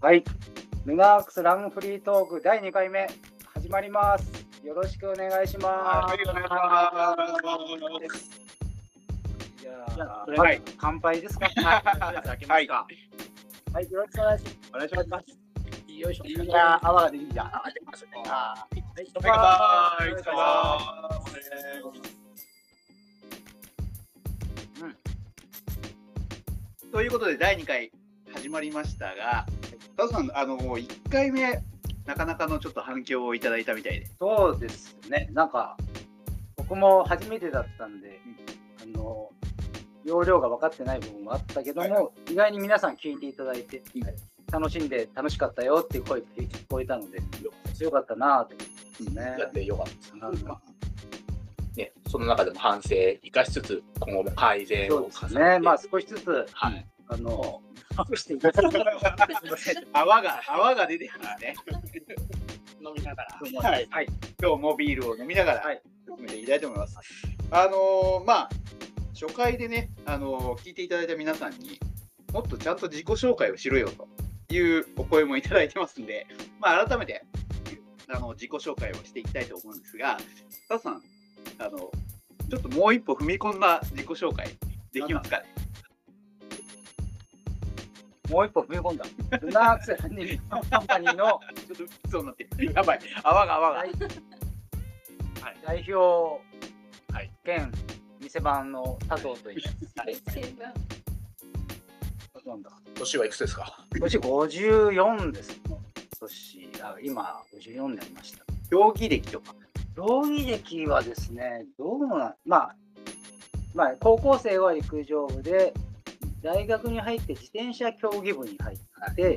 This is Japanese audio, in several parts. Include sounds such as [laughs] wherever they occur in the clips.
はい。ルナークスランフリートーク第2回目始まります。よろしくお願いします。はい、お願いします。じゃあ、あそれはい乾杯ですか？はい。はい、よろしくお願いしお願いします。よいしょ。いや泡が出てきた。あ、出ますね。あはい、乾杯。乾杯。ということで第2回始まりましたが、タオさんあの1回目なかなかのちょっと反響をいただいたみたいで。そうですね。なんか僕も初めてだったんで、あの容量が分かってない部分もあったけども、意外に皆さん聞いていただいて、楽しんで楽しかったよっていう声が聞こえたので、よかったなと思いますね。やってよかったね、その中でも反省生かしつつ、今後も改善そうをですね。まあ少しずつ、はい。あの、隠していただいて泡が泡が出てるんですね。飲みながら。はい。はい。今日もビールを飲みながらはい進めていきたいと思います。あのーまあ初回でね、あのー聞いていただいた皆さんにもっとちゃんと自己紹介をしろよというお声もいただいてますんで、まあ改めてあの自己紹介をしていきたいと思うんですが、タツさんあのちょっともう一歩踏み込んだ自己紹介できますかね？もう一歩踏み込んだ。ルナークスランニングカンパニーのちょっとそうなってる。やばい。泡が泡が。代はい代表はい兼店番の佐藤と言います。はい。なんだ。年はいくつですか？年54です。年あ今54になりました。競技歴とか。競技歴はですね、どうなんまあ、まあ、高校生は陸上部で、大学に入って自転車競技部に入って、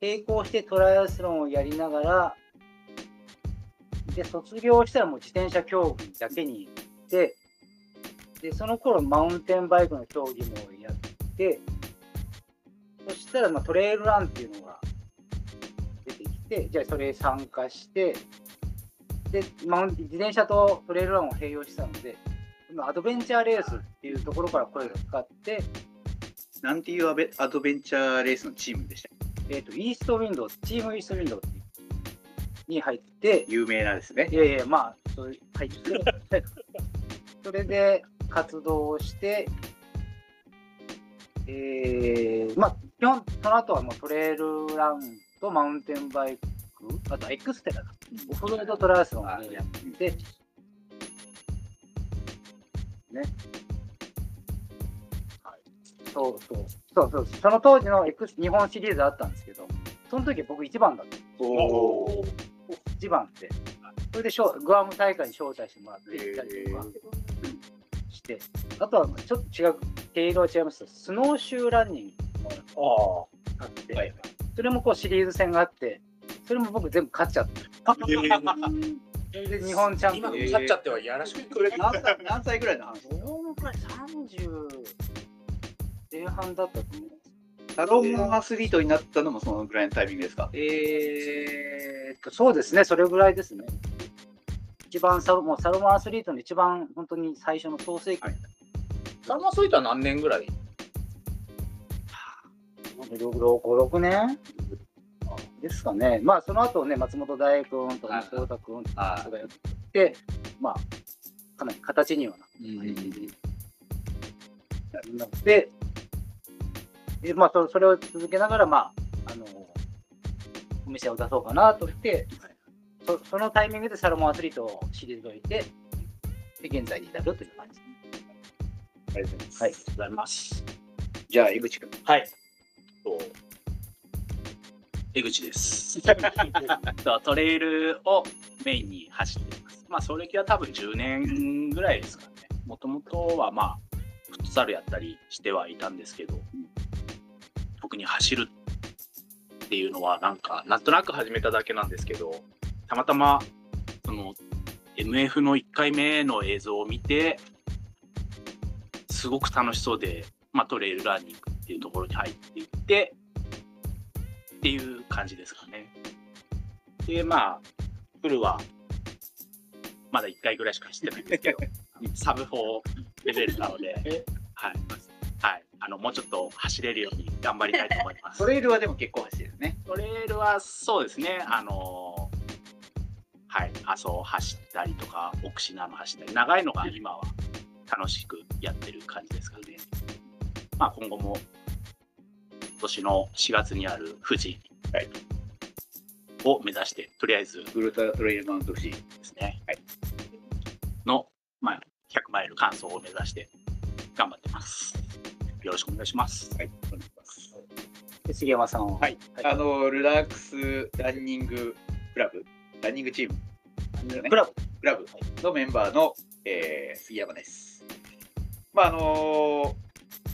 並行してトライアスロンをやりながら、で、卒業したらもう自転車競技だけに行って、で、その頃マウンテンバイクの競技もやって、そしたらまあトレイルランっていうのが出てきて、じゃあそれ参加して、で、マウン自転車とトレイルランを併用してたので、今アドベンチャーレースっていうところから声がかかって、なんていうアベアドベンチャーレースのチームでしたえっ、と、イーストウィンドウズ、チームイーストウィンドウズに入って、有名なですねい。やいや、まあ、そういう入って、[laughs] それで活動をして、えー、まあ、基本、その後はもうトレイルランとマウンテンバイク、あとエクステラだ。オフロードトライアスロンをやって、ね。そうそう。そうそう。その当時のエクス日本シリーズあったんですけど、その時僕一番だった。おお。一番って。それでしょグアム大会に招待してもらって行ったりとかして、あとはちょっと違う、毛色は違いますスノーシューランニングもあって、はいそれもこうシリーズ戦があって、それも僕全部勝っちゃって、[laughs] それで日本チャンピオン。今勝っちゃってはやらしくくれ [laughs] 何歳何歳ぐらいの話どのくらい ?30 前半だったと思う。サロンアスリートになったのもそのぐらいのタイミングですか？えーっと、そうですね、それぐらいですね。一番サロもうサロマンアスリートの一番本当に最初の創世期、はい。サルマソイトは何年ぐらい？5、6年ですかね。まあ、その後ね、松本大君とはい松本太君とはいかがやって、まあ、かなり形にはななって、で、まあそ、それを続けながら、まあ、あの、お店を出そうかなと言って、そそのタイミングでサロモンアスリートを退いて、で、現在に至るという感じ。ありがとうございます。はいありがとうございます。じゃあ井口君はい。と江口です。[laughs] とトレイルをメインに走っています。まあ、それ歴は多分10年ぐらいですかね。もともとはまあ、フットサルやったりしてはいたんですけど、特に走るっていうのはなんか、なんとなく始めただけなんですけど、たまたま、その、MF の1回目の映像を見て、すごく楽しそうで、まあ、トレイルランニングっていうところに入っていって、っていう感じですかね。で、まあ、フルは、まだ1回ぐらいしか走ってないんですけど、[laughs] サブ4レベルなので、はい。はい。ああのもうちょっと走れるように頑張りたいと思います。トレイルはでも結構走るね。トレイルはそうですね、あのはい、阿蘇走ったりとか、奥信濃走ったり、長いのが今は楽しくやってる感じですからね。まあ、今後も今年の4月にある富士はいを目指して、とりあえずウルトラトレイルマウント富士。ですね、はいの、まあ、100マイル完走を目指して頑張ってます。よろしくお願いします。はい、お願いします。で杉山さんは？はい、あの、ルラックスランニングクラブ、ランニングチーム、クラブ。クラブのメンバーの、えー杉山です。まあ、あの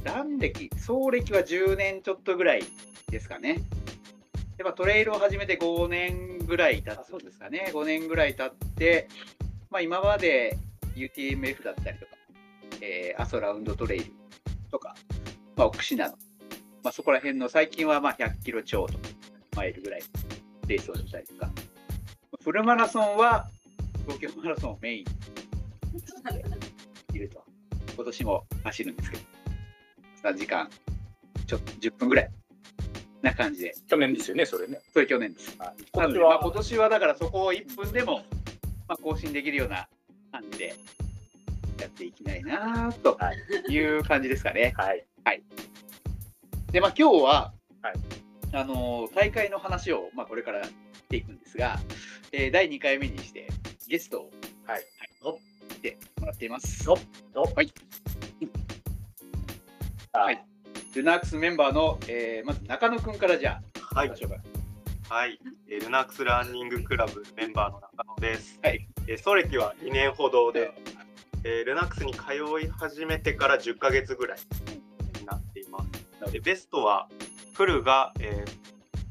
ラン歴、総歴は10年ちょっとぐらいですかね。でまあ、トレイルを始めて5年ぐらい経つんですかね。5年ぐらい経って、まあ、今まで UTMF だったりとか、えー、阿蘇ラウンドトレイルまあ、奥信濃、まあ、そこら辺の最近はまあ100キロ超とかマイルぐらいレースをしたりとか、フルマラソンは東京マラソンをメインいると。今年も走るんですけど、3時間ちょっと10分ぐらいな感じで、去年ですよね、それね。それ去年です。なので、まあ、今年はだからそこを1分でも、まあ、更新できるような感じでやっていきたいなという感じですかね。はい。で、まあ、今日は、はい。あのー大会の話を、まあ、これからしていくんですが、えー第2回目にしてゲストを、はい。お来てもらっています。おはい。はい。ルナックスメンバーの、えーまず中野くんからじゃあ、はい。行きましょうかはい、えールナックスランニングクラブメンバーの中野です。はい。えー、総歴は2年ほどで、えールナックスに通い始めてから10ヶ月ぐらいになっています。でベストはフルが、えー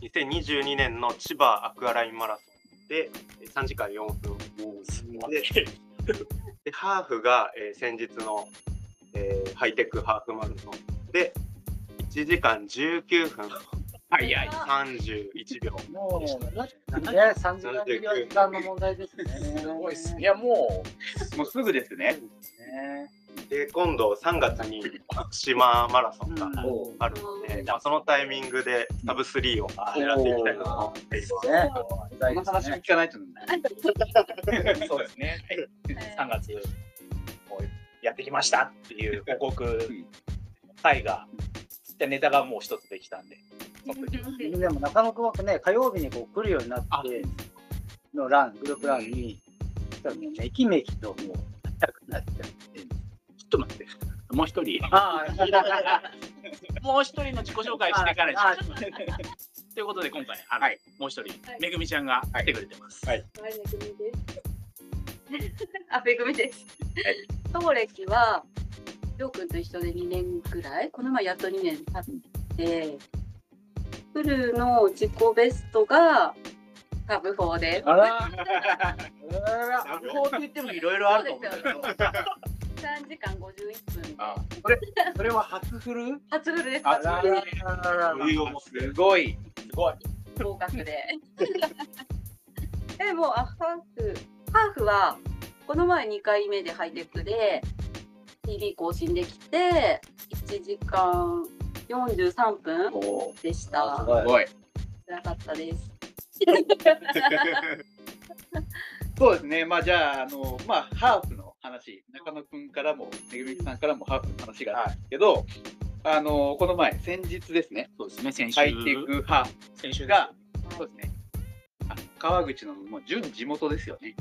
2022年の千葉アクアラインマラソンでえー3時間4分ででハーフが、えー先日の、えーハイテクハーフマラソンで1時間19分早い。31秒もう、ね、3時間時間の問題ですね。すごいっすね。いや、ももうすぐですね。ね。で今度3月に島マラソンがうんあるので、まあ、そのタイミンングでサブ3を狙っていきたいなと思っています。ね。この話も聞かないとね。う、そうですね。3月、やってきましたっていう報告会が、ネタがもう一つできたんで、でも中野君はね、火曜日にこう来るようになってのラン、グループランに、うめきめきともう早くなっちゃって。ちょっと待って、もう一人、あ [laughs] もう一人の自己紹介してからにしということで、今回、あのはい。もう一人はい、めぐみちゃんが来てくれてます。はい。はい、めぐみです。[laughs] あ、めぐみです。はい。当歴は、りょうくんと一緒で2年くらい、この前やっと2年経って、フルの自己ベストがタブ4で。す。あら、ラブホって言ってもいろいろあると思うけど。3時間51分で。あそれそれは初フル？初フルです。あ初フルすごい。すごい。合格で。でもあハーフ、ハーフはこの前2回目でハイテクで TV 更新できて1時間43分でした。すごいすごい。辛かったです。そうですね。まあじゃあ、あの、まあハーフの話、中野くんからも、めぐみさんからもハーフの話があるんですけど、あの、この前、先日ですね、そうですね、先週。ハイテクハーフ先週が、そうですね、あの川口のもう準地元ですよね。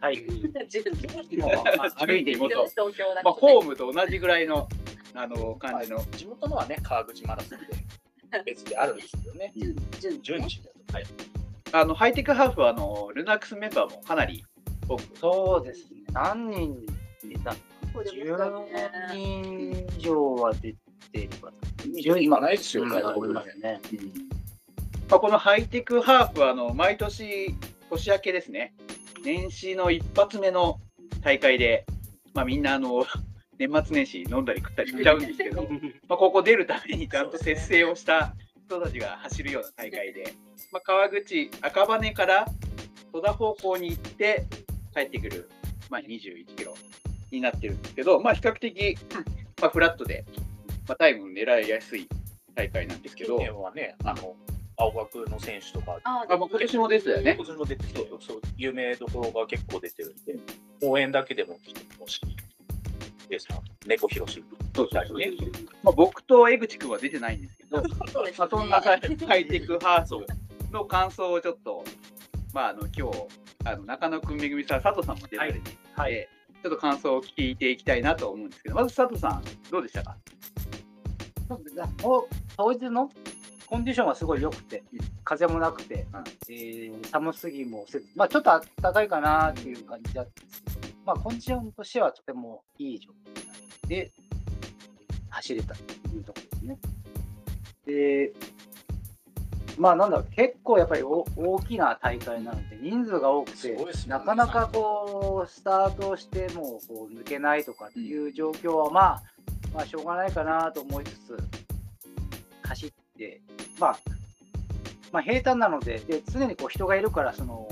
はい。[laughs] 歩いていくと。東京だまあ、ホームと同じぐらいの、あの、感じの、地元のはね、川口マラソンで別であるんですけどね。順順順次だと。はい。あの、ハイテクハーフは、あの、ルナックスメンバーもかなりそうですね。何人いたここでもしたね10人以上は出てるかな。10今ないですよ、うんね。まあ、このハイテクハーフはあの毎年年明けですね、年始の一発目の大会で、まあ、みんなあの [laughs] 年末年始飲んだり食ったりしちゃうんですけど、[laughs] まあここ出るためにちゃんと節制をした人たちが走るような大会で、まあ、川口、赤羽から戸田方向に行って帰ってくる、まあ、21キロになってるんですけど、まあ、比較的、まあ、フラットでまあ、タイム狙いやすい大会なんですけど、はね、あの、青学の選手とか、ああもう今年もですよね。今年も出てきて、そう、有名どころが結構出てるんで、応援だけでも来てほしいですか。猫ひろし。そうそうねまあ、僕と江口君は出てないんですけど、そうですね。まあ、そんなハイハイテクハーフの感想をちょっと、まあ、あの今日あの中野くん、めぐみさん、佐藤さんも出られていて、はいちょっと感想を聞いていきたいなと思うんですけど、まず佐藤さん、どうでしたか？当日のコンディションはすごい良くて、風もなくて、えー寒すぎもせず、まあ、ちょっと暖かいかなっていう感じだったんですけど、まあ、コンディションとしてはとてもいい状況で走れたというところですね。で、まあなんだろう、結構やっぱりお大きな大会なので、人数が多くて、ね。なかなかこう、スタートしてもこう抜けないとかっていう状況は、まあ、まあ、しょうがないかなと思いつつ、走って、まあ、まあ、平坦なので、で常にこう人がいるから、その、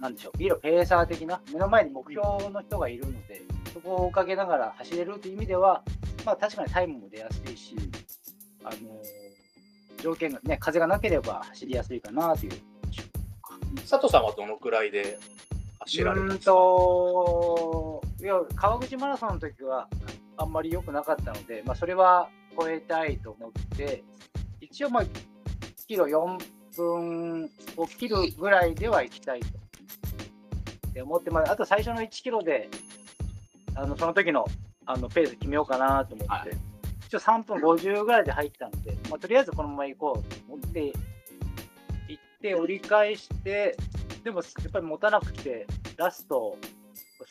なんでしょう、ビルペーサー的な、目の前に目標の人がいるので、そこを追いかけながら走れるという意味では、まあ、確かにタイムも出やすいし、あの条件がね、風がなければ走りやすいかなという。佐藤さんはどのくらいで走られたうんんですか？と、いや、川口マラソンの時はあんまり良くなかったので、まあ、それは超えたいと思って、一応、まあ、キロ4分を切るぐらいでは行きたいとで思って、まあ、あと最初の1キロで、あのその時のあのペース決めようかなと思って、はい。一応3分50ぐらいで入ったので、まあ、とりあえずこのまま行こうと思って、行って折り返して、でもやっぱり持たなくて、ラスト、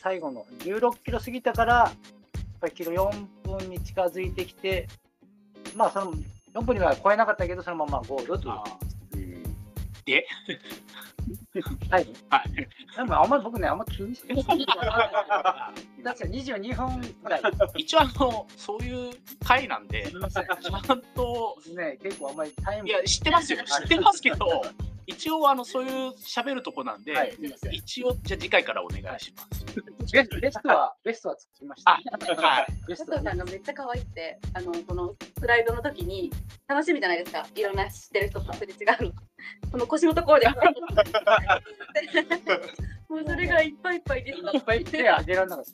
最後の16キロ過ぎたから、やっぱりキロ4分に近づいてきて、まあ、その4分には超えなかったけど、そのままゴールという。で、はい。はい。でもあんまり僕ね、あんま気にしてない。確か22分ぐらい一応あの、そういう回なんで、ちゃんと、ね、結構あんまりタイムいや、知ってますよ。知ってますけど、一応あの、そういう喋るとこなんで、はい一応、じゃあ次回からお願いします。ベスベストは、ベストはつきました。あはい。ベストさんがめっちゃ可愛くて、あのこのスライドの時に楽しみじゃないですか。いろんな知ってる人とすれ違うの。この腰のところで。[laughs] もうそれがいっぱいいっぱいです。いっぱい手あげられなかっ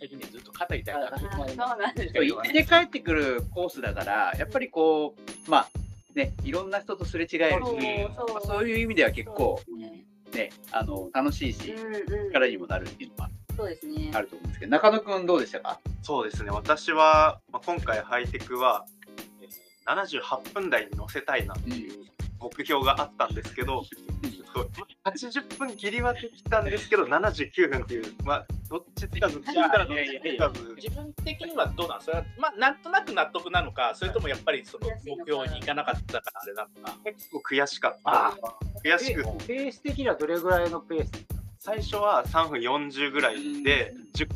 最近ね、ずっと肩痛いからそうなんですでもよ。行って帰ってくるコースだから、やっぱりこう、まあ、ね、いろんな人とすれ違えるし、そうそう。まあそういう意味では結構、ね。ね、あの楽しいし、うんうん。力にもなるっていうのはそうですね。あると思うんですけど、中野くんどうでしたか？そうですね、私は、まあ、今回ハイテクは、えー78分台に乗せたいなっていう目標があったんですけど、そう80分切りはできたんですけど、79分っていう、まあ、どっちつかず、どっちつかずいやいやいやつかず自分的にはどうなん？それは、まあ、なんとなく納得なのか、それともやっぱりその目標に行かなかったからあれなのか。結構悔しかっあた。悔しく。ペペース的にはどれぐらいのペース？最初は3分40ぐらいで、10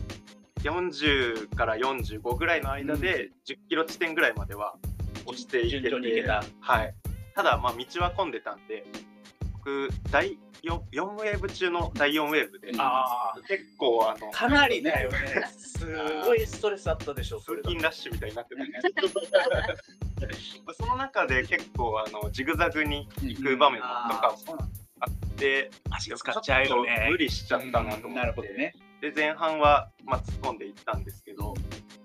40から45ぐらいの間で10キロ地点ぐらいまでは落ちていけ順調に行けて、た。はい、ただまあ道は混んでたんで僕第 4, 4ウェーブ中の第4ウェーブで。あ結構あのあ、かなりだよね。すごいストレスあったでしょ、そ通勤ラッシュみたいになってたんですけどその中で結構あのジグザグに行く場面とかもあって足使っちゃうよね無理しちゃったなと思って、なるほどね。で前半は、まあ、突っ込んでいったんですけど、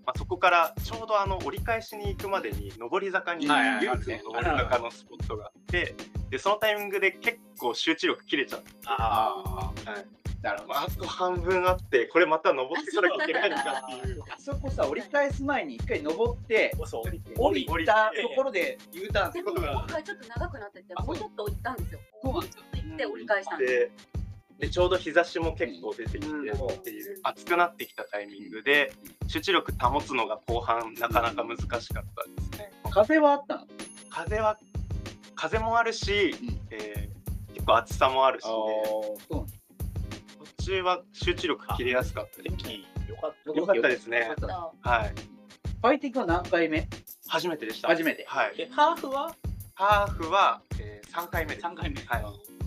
まあ、そこからちょうどあの折り返しに行くまでに上り坂に唯一の上り坂のスポットがあってでそのタイミングで結構集中力切れちゃって、あはいなるほど。あと半分あってこれまた登ってこなきゃいけないのかっていう。あそこさ、折り返す前に一回登って。降りたところで U ターンすることが今回ちょっと長くなってて、あもうちょっと行ったんですよ。ちょっと行って折り返したんです。ででちょうど日差しも結構出てきてっていう暑くなってきたタイミングで集中力保つのが後半なかなか難しかったですね。風はあったの？風は風もあるし、うんえー結構暑さもあるしでそう途中は集中力切れやすかったです。天気良かった。よかったですねよかったそうはい。ファイティングは何回目？初めてでした。初めて。はい。え、ハーフは？ハーフは、えー、3回目です。3回目。はい。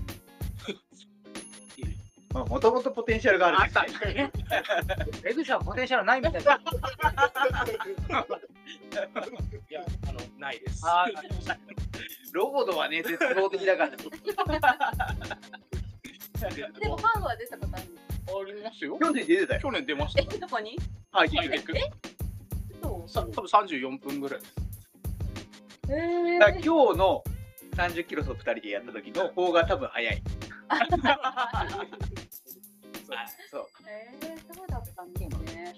もともとポテンシャルがあるんですね。江口さんポテンシャルないみたいな。いや、あの、ないです。あロボドはね、絶望的だから。でもハーフは出たことあるんですありますよ。去年出てたよ。去年出ましたえ。どこに？はい、ハイテさ多分34分ぐらいです。へだから今日の30キロ走2人でやった時の方が多分早い。[laughs] そう。えー、そうだったんですね。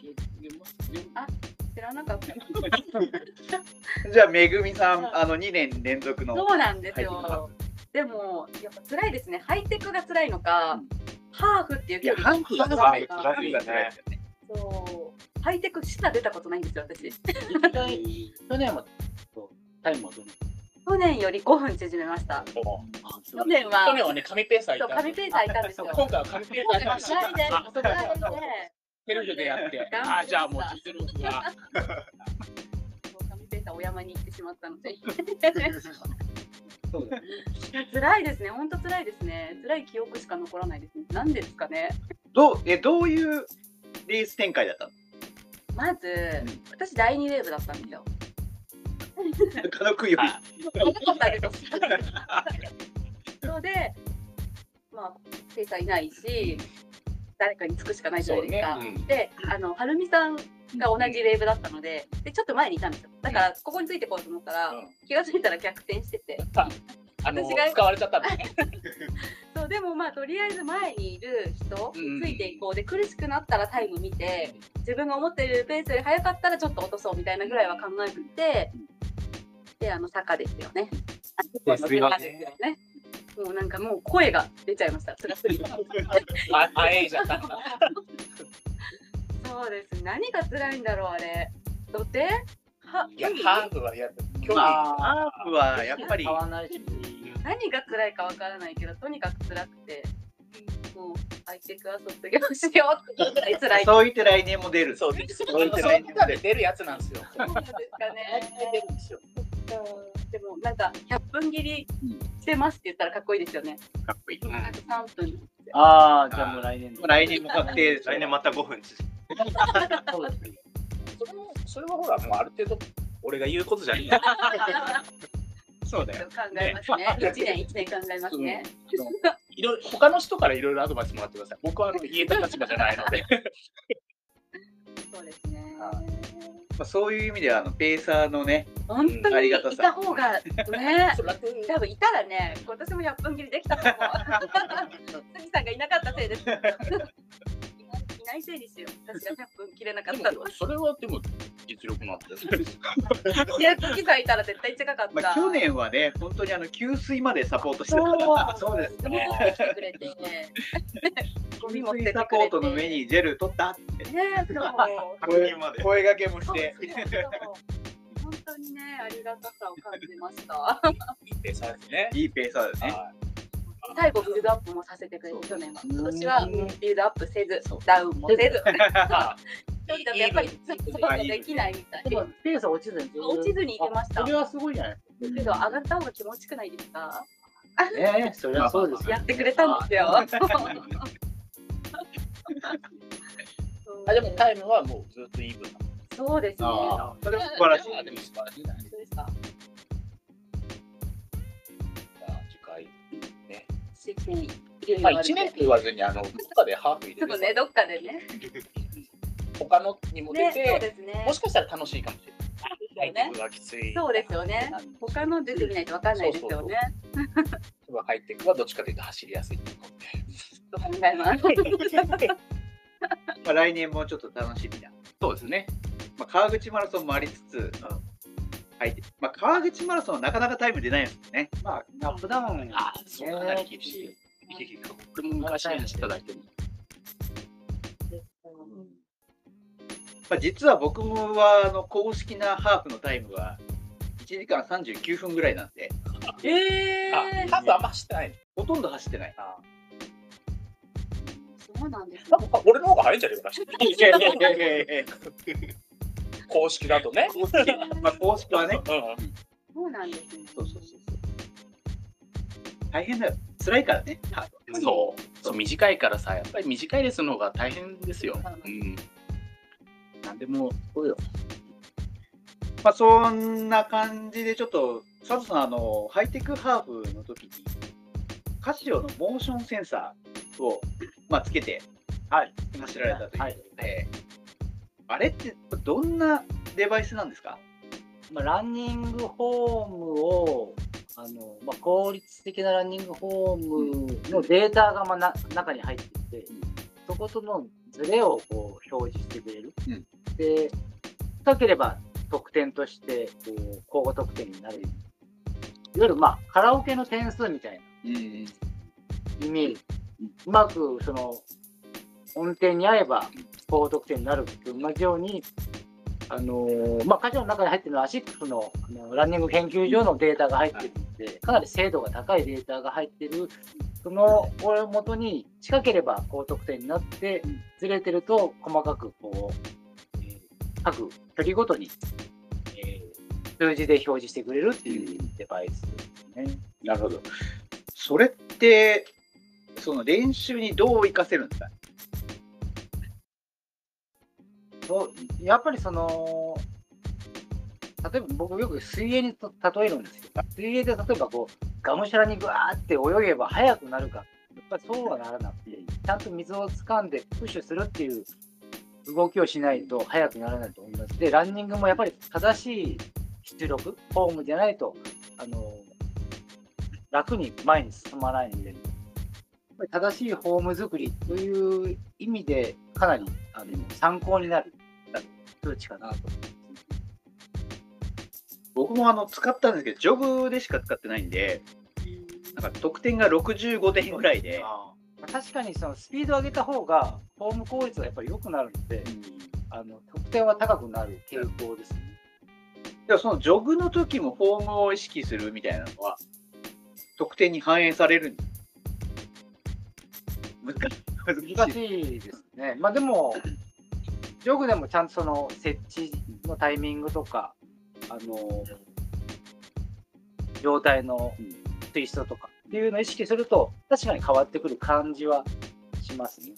知らなかった。[laughs] じゃあ、めぐみさん、あの2年連続の。そうなんですよ。でも、やっぱ辛いですね。ハイテクが辛いのか、ハーフっていう距離ハーフが辛いですね。そう。ハイテクしか出たことないんですよ、私。去年はタイムはどの去年より5分縮めました。去年は、去年はね、紙ペーサーいそう、た紙ペーサーいたんですよ。今回は紙ペーサーいたんですよ辛いで、で。セルフでやって、ああ、じゃあもう実力が。紙ペーサーお山に行ってしまったので。そう。辛いですね、本当辛いですね。辛い記憶しか残らないですね。なんでですかね。どうえどういうレース展開だったの？まず、私第2ウェーブだったんですよ。他の区より。あなかったんですよ。そうで、まあ、ペーサーいないし、誰かにつくしかないじゃないですか。ねうんで、あの、はるみさんが同じウェーブだったので、で、ちょっと前にいたんですよ。だから、ここについてこうと思ったら、うん気がついたら逆転してて。[laughs] あの私が使われちゃったんだね。[laughs] そう、でもまあ、とりあえず前にいる人うんについていこう。で、苦しくなったらタイム見て、自分が思っているペースより速かったらちょっと落とそうみたいなぐらいは考えてて、で、あの、坂ですよね。あですよね。もうなんかもう声が出ちゃいました。辛すぎて。あ、あえいじゃった。[laughs] そうです。何が辛いんだろう、あれ。土手はいや、ハーフはや距ま離。あ、ハーフはやっぱり買わないし。何が辛いかわからないけど、とにかく辛くて、もう、ハイテクは卒業しようってぐらい辛い。そう言って来年も出る。そうです。そうそういう中で出るやつなんですよ。そうなんですかね。出るんですよ。でも、なんか、100分切りしてますって言ったらかっこいいですよね。かっこいい。んあと3分。ああ、じゃあもう来年度。来年も確定です。来年また5分縮そうですね。[laughs] それも、それはほら、もうある程度、俺が言うことじゃねえ。[laughs] そうだよ。考えますね。[laughs] 1年、一年考えますね。いろいろ他の人からいろいろアドバイスもらってください。僕はあの言えた立場じゃないので。そうですね。まあ、そういう意味ではあのペーサーのね、本当にいありがたさた方がね。[laughs] 多分いたらね、今年も100分切りできたと思う。杉さんがいなかったせいです。いないいないですよ。私が100 [laughs] 分切れなかったのでも。それはでも実力なんで。[laughs] いや、杉さんいたら絶対近かった。まあ、去年はね、本当にあの給水までサポートしてたそうから、そうです [laughs] ゴミね。持ってくれて、ゴミ持って。サポートの上にジェル取ったってね、そう。確認まで。声掛けもして。本当にね、ありがたさを感じました。いいペーサーですね。いいペーサーだね。は最後ビルドアップもさせてくれて、去年は。今年はうんビルドアップせずダウンもせず。[laughs] だとやっぱりそうできないみたいで。も、ペースは落ちずに。落ちずにいけましたあそれはすごいじゃない？けど上がった方が気持ちくないですか？ねえ、それはそうですよ。やってくれたんですよ。あでもタイムはもうずっとイーブンなそうですね。ああ、それは素晴らしい。あでも素晴らしいね。そうですか。ね。一年いまあ1年と言わずにあのどっかでハーフ入れてちょっとね、どっかでね。他のにも出ね、そうて、ですねも。しかしたら楽しいかもしれない。そうですよね。他の出てみないとわかんないですよね。入っていくはどっちかというと走りやすいと思って。考えます。まあ、来年もちょっと楽しみな。そうですね。まあ、川口マラソンもありつつ、はいまあ、川口マラソンはなかなかタイム出ないですね。まあ、アップダウン。あそうかなり厳しい。これも昔走っただけに。まあ、実は僕もはあの公式なハーフのタイムは1時間39分ぐらいなんで、えあ、えハーフあんま走ってない。ほとんど走ってない。そうなんです多分俺の方が早いんじゃないかな。いやいやいやいやいや公式だとね。公式まあ、公式はね。うんそうなんですね。そうそうそうそう。大変だよ。辛いからね。そう。そう短いからさ、やっぱり短いレースの方が大変ですよ。うん。なんでも、そうよ。まあ、そんな感じで、ちょっと、佐藤さん、あの、ハイテクハーフの時に、カシオのモーションセンサーを、まあ、つけて、はい。走られたというはいことで、あれってどんなデバイスなんですか？まあ、ランニングフォームをあの、まあ、効率的なランニングフォームのデータがまあな中に入っていて、そことのズレをこう表示してくれる。うんで、高ければ得点としてこう高得点になる。いわゆる、まあ、カラオケの点数みたいなうん。イメージ。うまくその音程に合えば高得点になると同じように、あのーまあ、箇所の中に入っているのはアシックスのあのランニング研究所のデータが入っているので、かなり精度が高いデータが入っている、そのこれをもとに近ければ高得点になって、ずれてると細かくこう、えー各距離ごとに、えー数字で表示してくれるっていうデバイスですね。なるほど。それって、その練習にどう活かせるんですか？そうやっぱりその、例えば僕よく水泳に例えるんですけど、水泳で例えばこう、がむしゃらにぐわーって泳げば速くなるか、やっぱりそうはならなくて、ちゃんと水を掴んでプッシュするっていう動きをしないと速くならないと思います。で、ランニングもやっぱり正しい出力、フォームじゃないと、あの、楽に前に進まないので、ぱり正しいフォーム作りという意味で、かなりあの参考になる数値かなと。僕もあの使ったんですけど、ジョグでしか使ってないんで、なんか得点が65点ぐらいで、確かにそのスピードを上げた方が、フォーム効率がやっぱり良くなるので、あの得点は高くなる傾向ですね。でもそのジョグの時もフォームを意識するみたいなのは、得点に反映されるんです難しい。ですね。まあでも、ジョグでもちゃんとその設置のタイミングとか、あの状態のツイストとかっていうのを意識すると、確かに変わってくる感じはしますね。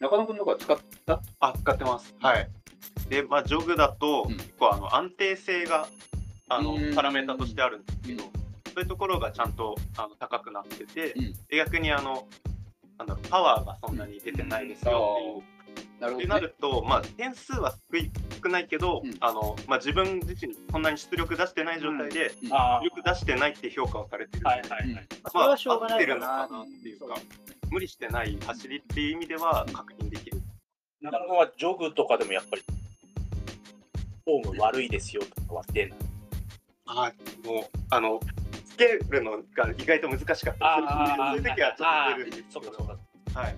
中野君とか使った？あ、使ってます。はい。で、まあ、ジョグだと、うん結構あの安定性があのうんパラメータとしてあるんですけど、そういうところがちゃんとあの高くなってて、うんで逆にあのなんだろうパワーがそんなに出てないですよなるっていう。ってなると、まあ、点数は少ないけど、うん。あのまあ、自分自身そんなに出力出してない状態で、うん。あ出力出してないって評価をされてる。はいはいはい。それはしょうがないかな合ってるのかなっていうか、無理してない走りっていう意味では確認できる。中野君はジョグとかでもやっぱり、フォーム悪いですよとかは出ない。あもうあのつけるのが意外と難しかった。そういう時はちょっと出るんですけど。はい、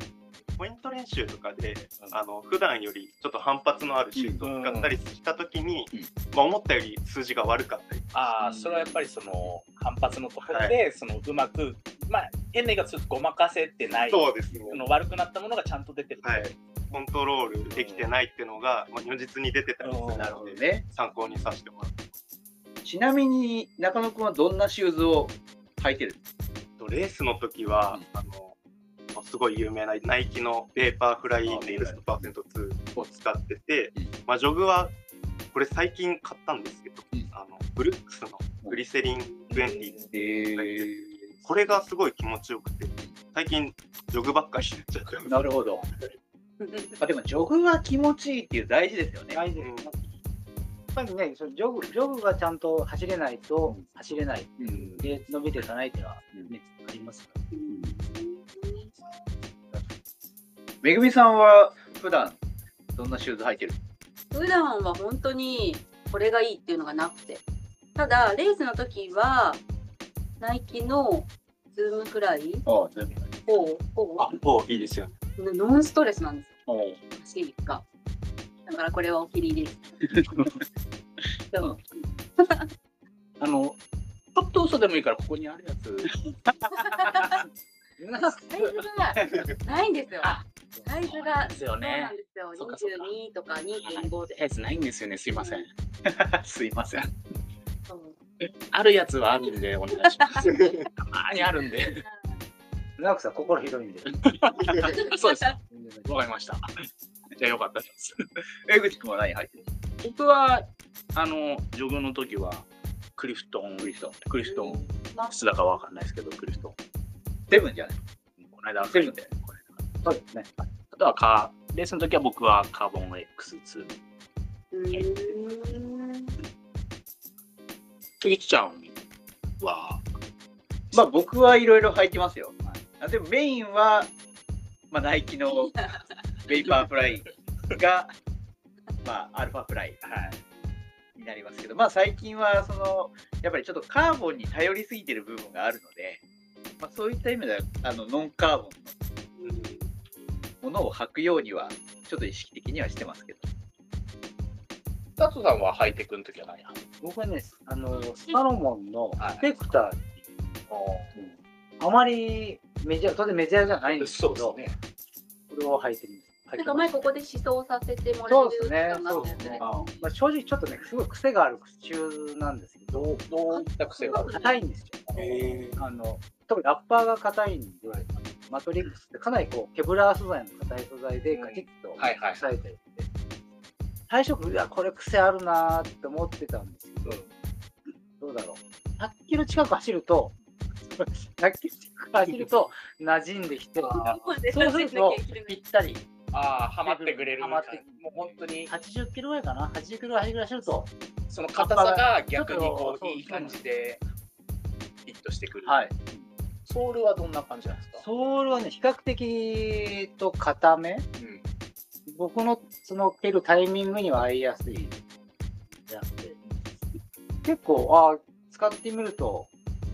ポイント練習とかで、あの普段よりちょっと反発のあるシュートを使ったりした時に、うんまあ、思ったより数字が悪かったり。ああ、それはやっぱりその反発のところで、そのうまく、まあ、変な言い方するとごまかせてない、そうですね。その悪くなったものがちゃんと出てる。はい。コントロールできてないっていうのが、まあ、如実に出てたりするので。参考にさせてもらってちなみに中野君はどんなシューズを履いてる？とレースの時は、うん。あのまあすごい有名なナイキのペーパーフライネイルスパーセント2を使ってて、うん。まあ、ジョグはこれ最近買ったんですけど、うん。あのブルックスのグリセリン20えこれがすごい気持ちよくて最近ジョグばっかりしちゃって。なるほど。あでもジョグは気持ちいいっていう大事ですよね。大事ですぱりね、そのジョグジョグがちゃんと走れないと走れない、うん。で伸びていかないっていうのは、ねありますか？ら。めぐみさんは普段どんなシューズ履いてる？普段は本当にこれがいいっていうのがなくて。ただレースの時はナイキのズームフライああ、全部。ををあおいいですよ。ねノンストレスなんですよ。お走りがだからこれはお気に入りあの、ちょっと嘘でもいいから、ここにあるやつ。サイズがないんですよサイズがですよそうなねん。ですよそっかそっか22とか2.5でやつないんですよね、すいません。[laughs] すいません。あるやつはあるんで、お願いします。[laughs] たまにあるんで。長くさん心広いんで。[laughs] そうです。わかりました。じゃあよかったです。[laughs] 江口君は何入ってる僕は、あの、ジョグの時は、クリフトン、クリフトン、クリフトン、いつだかわかんないですけど、クリフトン。セブンじゃないこの間、セブンで。そうですね。あとはカー、レースの時は僕はカーボン X2。うーんキキちゃんは、まあ僕はいろいろ履いてますよ。あでもメインは、まあ、ナイキの [laughs] ベイパーフライが、まあ、アルファフライ、はい、になりますけど、まあ最近はそのやっぱりちょっとカーボンに頼りすぎてる部分があるので、まあ、そういった意味ではあのノンカーボンのものを履くようにはちょっと意識的にはしてますけど。タトさんはハイテクの時は何や？僕はね、あの、サロモンのはいスペクターっていう、あまりメジャー、当然メジャーじゃないんですけど、そうですね。これを履いてるんです。なんか前ここで思想させてもらそうえるですね。なそうですね。まあ、正直ちょっとね、すごい癖がある靴中なんですけど、どういった癖が硬いんですよ。へあの特にラッパーが硬いんで、マトリックスってかなりこうケブラー素材の硬い素材でガチッとはいはい。押さえてるんで、最初、うわ、これ癖あるなーって思ってたんですけど、どうだろう。100キロ近く走ると、[laughs] 100キロ近く走ると馴染んできて、そうするとぴったり、ああ、ハマってくれる。ハマってもう本当に、80キロぐらいかな、80キロぐらい走ると、その硬さが逆にこう、いい感じでフィットしてくる。はい。ソールはどんな感じなんですか？ソールはね、比較的と硬め。うん。僕のその蹴るタイミングには合いやすいじゃなくて、結構、ああ、使ってみると、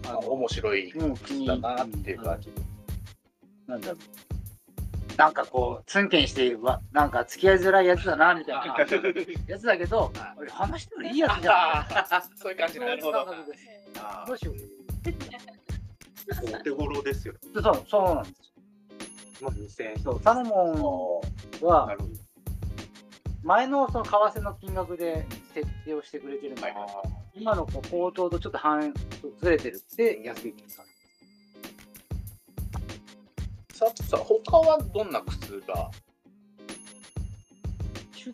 あの面白いうん、気にだなっていう感じ。なんだろう。なんかこう、ツンケンしてわ、なんか付き合いづらいやつだな、みたいな [laughs] やつだけど、俺話してもいいやつじゃん。[laughs] そういう感じなるほど。感覚ですあどうしよう。お手頃ですよ。そう、そうなんですまあ、2000円。よ。そう、サロモンは。前のその為替の金額で設定をしてくれてるので、今のこう高騰とちょっと半ずれてるって安い金額。さてさ、他はどんな靴が？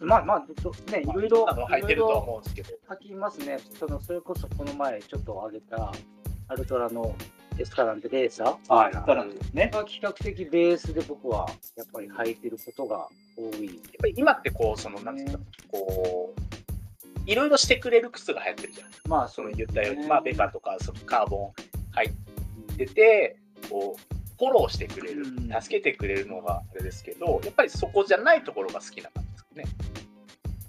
まあまあ、どね、いろいろ履いてるとは思うんですけど。書きますね。そのそれこそこの前ちょっと上げたアルトラのエスカランテレーサー？はい、そうなんですね。が比較的ベースで僕はやっぱり履いてることが多い。やっぱり今ってこう、その、なんつうか、こう、いろいろしてくれる靴が流行ってるじゃん。まあ、その言ったように、ねまあ、ベカとか、そのカーボン入ってて、こう、フォローしてくれるうん、助けてくれるのがあれですけど、やっぱりそこじゃないところが好きな感じですかね。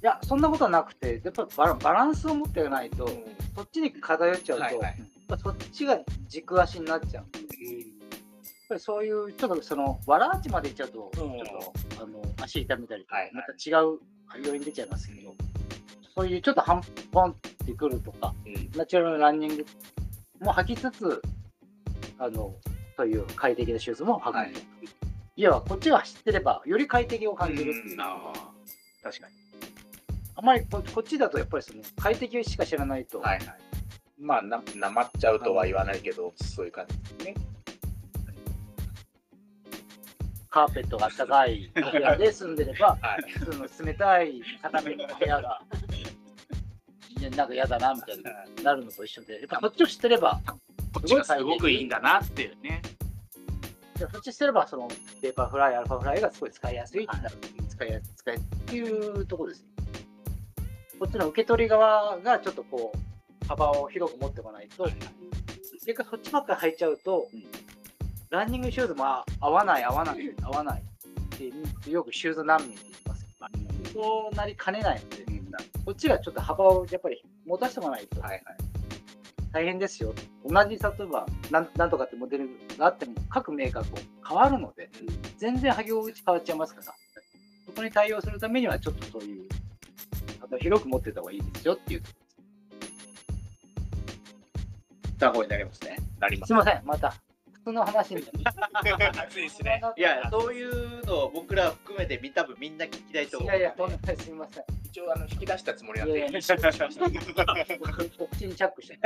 いや、そんなことはなくて、やっぱりバラバランスを持ってないと、うん。そっちに偏っちゃうと、はいはい。やっぱそっちが軸足になっちゃう。やっぱりそういう、ちょっとその、わらあちまでいっちゃうと、ちょうんっと、あの、足痛めたりとか、また違う要因出ちゃいますけど、そういうちょっと半ポンってくるとか、うん。ナチュラルランニングも履きつつ、あの、そういう快適なシューズも履く。はいこっちが走ってれば、より快適を感じるっていう。確かに。あまりここっちだと、やっぱりその快適しか知らないと、はいはい。まあ、な、なまっちゃうとは言わないけど、そういう感じですね。カーペットが暖かい部屋で住んでれば、[laughs] はい。その冷たい畳の部屋が、[laughs] いやなんか嫌だなみたいになるのと一緒で、やっぱそっちを知ってれば、こっちがすごくいいんだなっていうね。でそっち知ってれば、そのベイパーフライ、アルファフライがすごい使いやすいってなる、使いやすい、使いっていうところですね。こっちの受け取り側がちょっとこう、幅を広く持っておかないと、結果そっちばっかり履いちゃうと、ランニングシューズもあ合わない、合わない、合わないってよくシューズ難民って言いますけど、そうなりかねないので、こっちがちょっと幅をやっぱり持たせておかないと。はいはい。大変ですよ。同じ例えばなんなんとかってモデルがあっても各メーカーこう変わるので、全然履き心地変わっちゃいますから、そこに対応するためにはちょっとそういう、広く持ってた方がいいですよっていう。参考になりますね。なりますすいません、また普通の話に。暑いですね。いや、そういうのを僕ら含めてみ多分みんな聞きたいと思う。いやいや、とんでもないすみません。一応あの引き出したつもりなんで、いやいやいい仕事しました。い口にチャックして。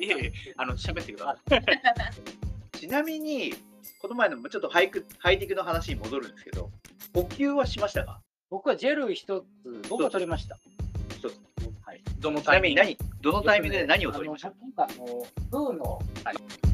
えいえあの喋ってください。ちなみに、この前のちょっとハイクハイテクの話に戻るんですけど、呼吸はしましたか僕はジェル一つ、僕は取りました。一つ。はい。どのタイミング何、どのタイミングで何を取りましたあのなんかあの、ブーの、それ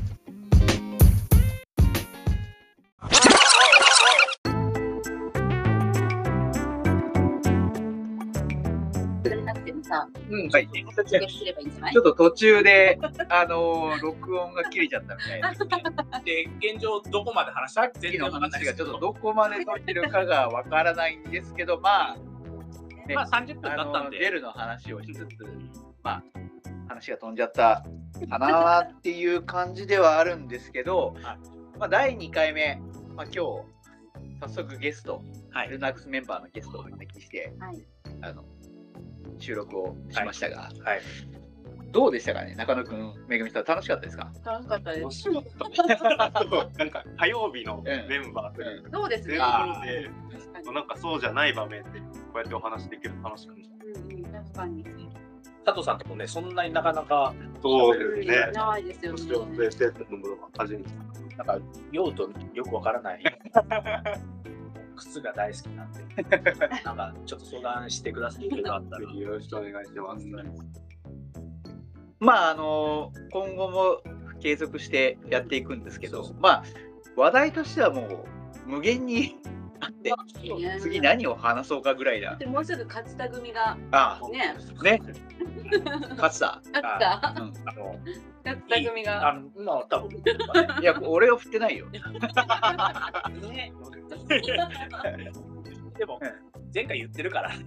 さ、うん、はい。告知すればいいんじゃない？ちょっと途中で、あのー録音が切れちゃったみたいですね。で、現状どこまで話した？さっきの話がちょっとどこまで取ってるかがわからないんですけど、まあ、ねまあ30分あだったんで。のジェルの話をしつつ、まあ、話が飛んじゃったかなっていう感じではあるんですけど、はいまあ、第2回目、まあ、今日、早速ゲスト、はい。ルナックスメンバーのゲストをお招きして、はいあの収録をしましたが、はい。どうでしたかね、中野くん、めぐみさん、楽しかったですか？楽しかったです。[laughs] なんか火曜日のメンバーといううんそうですね。なんかそうじゃない場面でこうやってお話できると楽しくてうんうん、確かに。佐藤さんともね、そんなになかなか、そうですね。ないですよね。なんか、用途よくわからない。[laughs] 靴が大好きなんで、[laughs] なんかちょっと相談してください。いろいろあったらよろしくお願いします。まあ、あの今後も継続してやっていくんですけど、まあ、話題としてはもう無限にあって、次何を話そうかぐらいだ？でもうすぐ勝田組があね、あ、ね、勝田。勝田、うんあの、勝田組あが。あ、多分、いや、俺は振ってないよ。ね。でも、前回言ってるから。[laughs]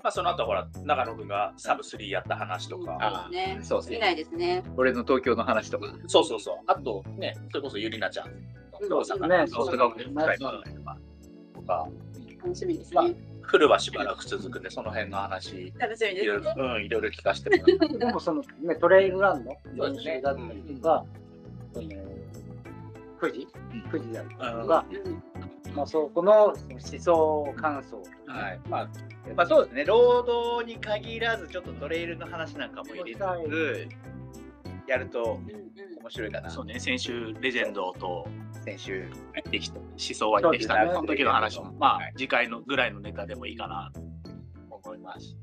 まあ、その後ほら、長野君がサブ3やった話とか、あね、そうですね見ないですね。俺の東京の話とか。そうそうそう、あとね、それこそゆりなちゃんの大阪のね。大阪の深い話とか、とか楽しみですまあね。フルはしばらく続くんで、その辺の話、楽しみでいろいろ、すね。うん、いろいろ聞かせてもらって。でもその、ね、トレイルランドそうですねだったりとか、その富士富士？だったりとか、うん。まあ、そこの思想感想。はい。まあ、まあ、そうですね。労働に限らず、ちょっとトレイルの話なんかも入れつつ、やると面白いかな。そうね、先週、レジェンドと先週。入ってきた、思想は入ってきたねそうの時の話も、まあはい、次回のぐらいのネタでもいいかなと思います。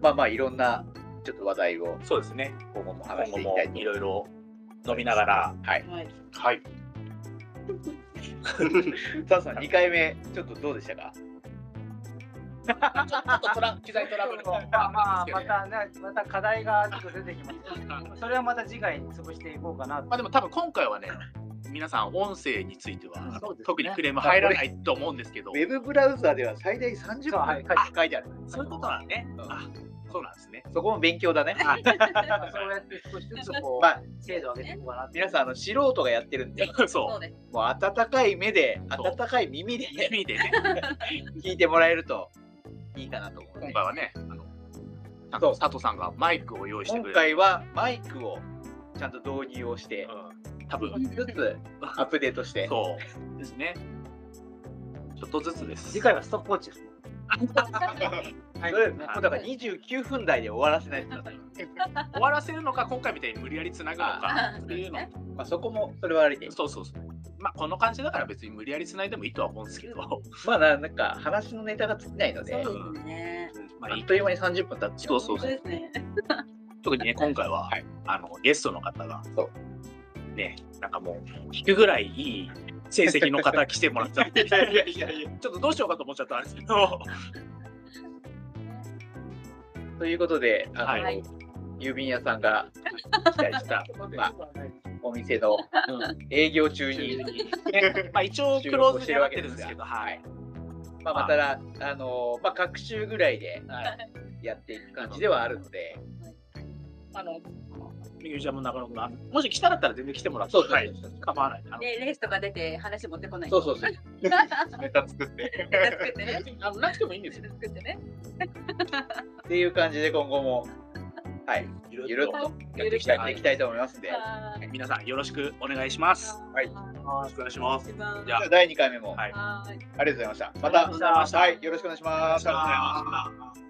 まあまあ、いろんなちょっと話題をそうですね、今後も今話して後もいきたいといろいろ飲みながら、はい。はい。はい。[laughs] サンさん、2回目、ちょっとどうでしたか？ちょっとトラ機材トラブルもまあまあ、またね、また課題がちょっと出てきます。それはまた次回に潰していこうかなと。まあでも多分今回はね、皆さん音声については、ね特にクレーム入らないと思うんですけど、ウェブブラウザでは最大30そうはい分書いてある。そういうことなんね。うんあ、そうなんですね。そこも勉強だね。[laughs] そうやって少しずつこう、まあ、精度を上げていこうかなと。皆さん、あの素人がやってるんで、そ [laughs] そう。もう温かい目で、そう温かい耳でう。意味でね、[laughs] 聞いてもらえるといいかなと思う、今回はね、あのちゃんと佐藤さんがマイクを用意して今くれて、回はマイクをちゃんと導入をして、うん、多分。ずつ [laughs] アップデートして、そう。ですね。ちょっとずつです。次回はストップウォッチですね。[laughs] はい、だから29分台で終わらせないと、[laughs] 終わらせるのか、今回みたいに無理やりつなぐのかっていうの。まあ、そこもそれはありで、そうそうそう。まあ、この感じだから別に無理やりつないでもいいとは思うんですけど、[laughs] まあななんか話のネタが尽きないので、そうですね。まああっという間に30分経っちゃう。そうそうそう。ですね。特にね、今回は、はい。あのゲストの方がそ、ね、なんかもう、引くぐらいいい成績の方来てもらっちゃって、いやいやいやいや。ちょっとどうしようかと思っちゃったんですけど、ということで、あの、はい。郵便屋さんが来たりした、まあ、お店の営業中に、ねまあ一応クローズにはなってるんですけど、はい。まあ、またら、あ。のまあ、各週ぐらいではい。やっていく感じではあるので、あの、みゆちゃんも中野君が、もし来たらったら全然来てもらって、はい、構わない。で、レースとか出て話持ってこない。そうそうそう。[laughs] ネタ作って。作ってね。あのなくてもいいんですよ。作ってね。っていう感じで今後も、はい、ゆゆるっとやっていきたいやっていきたいと思いますんで、はい皆さんよろしくお願いします。はいよろしくお願いします。じゃあ第2回目もはいありがとうございました。また、ありがとうございましたはい、よろしくお願いします。ありがとうございました。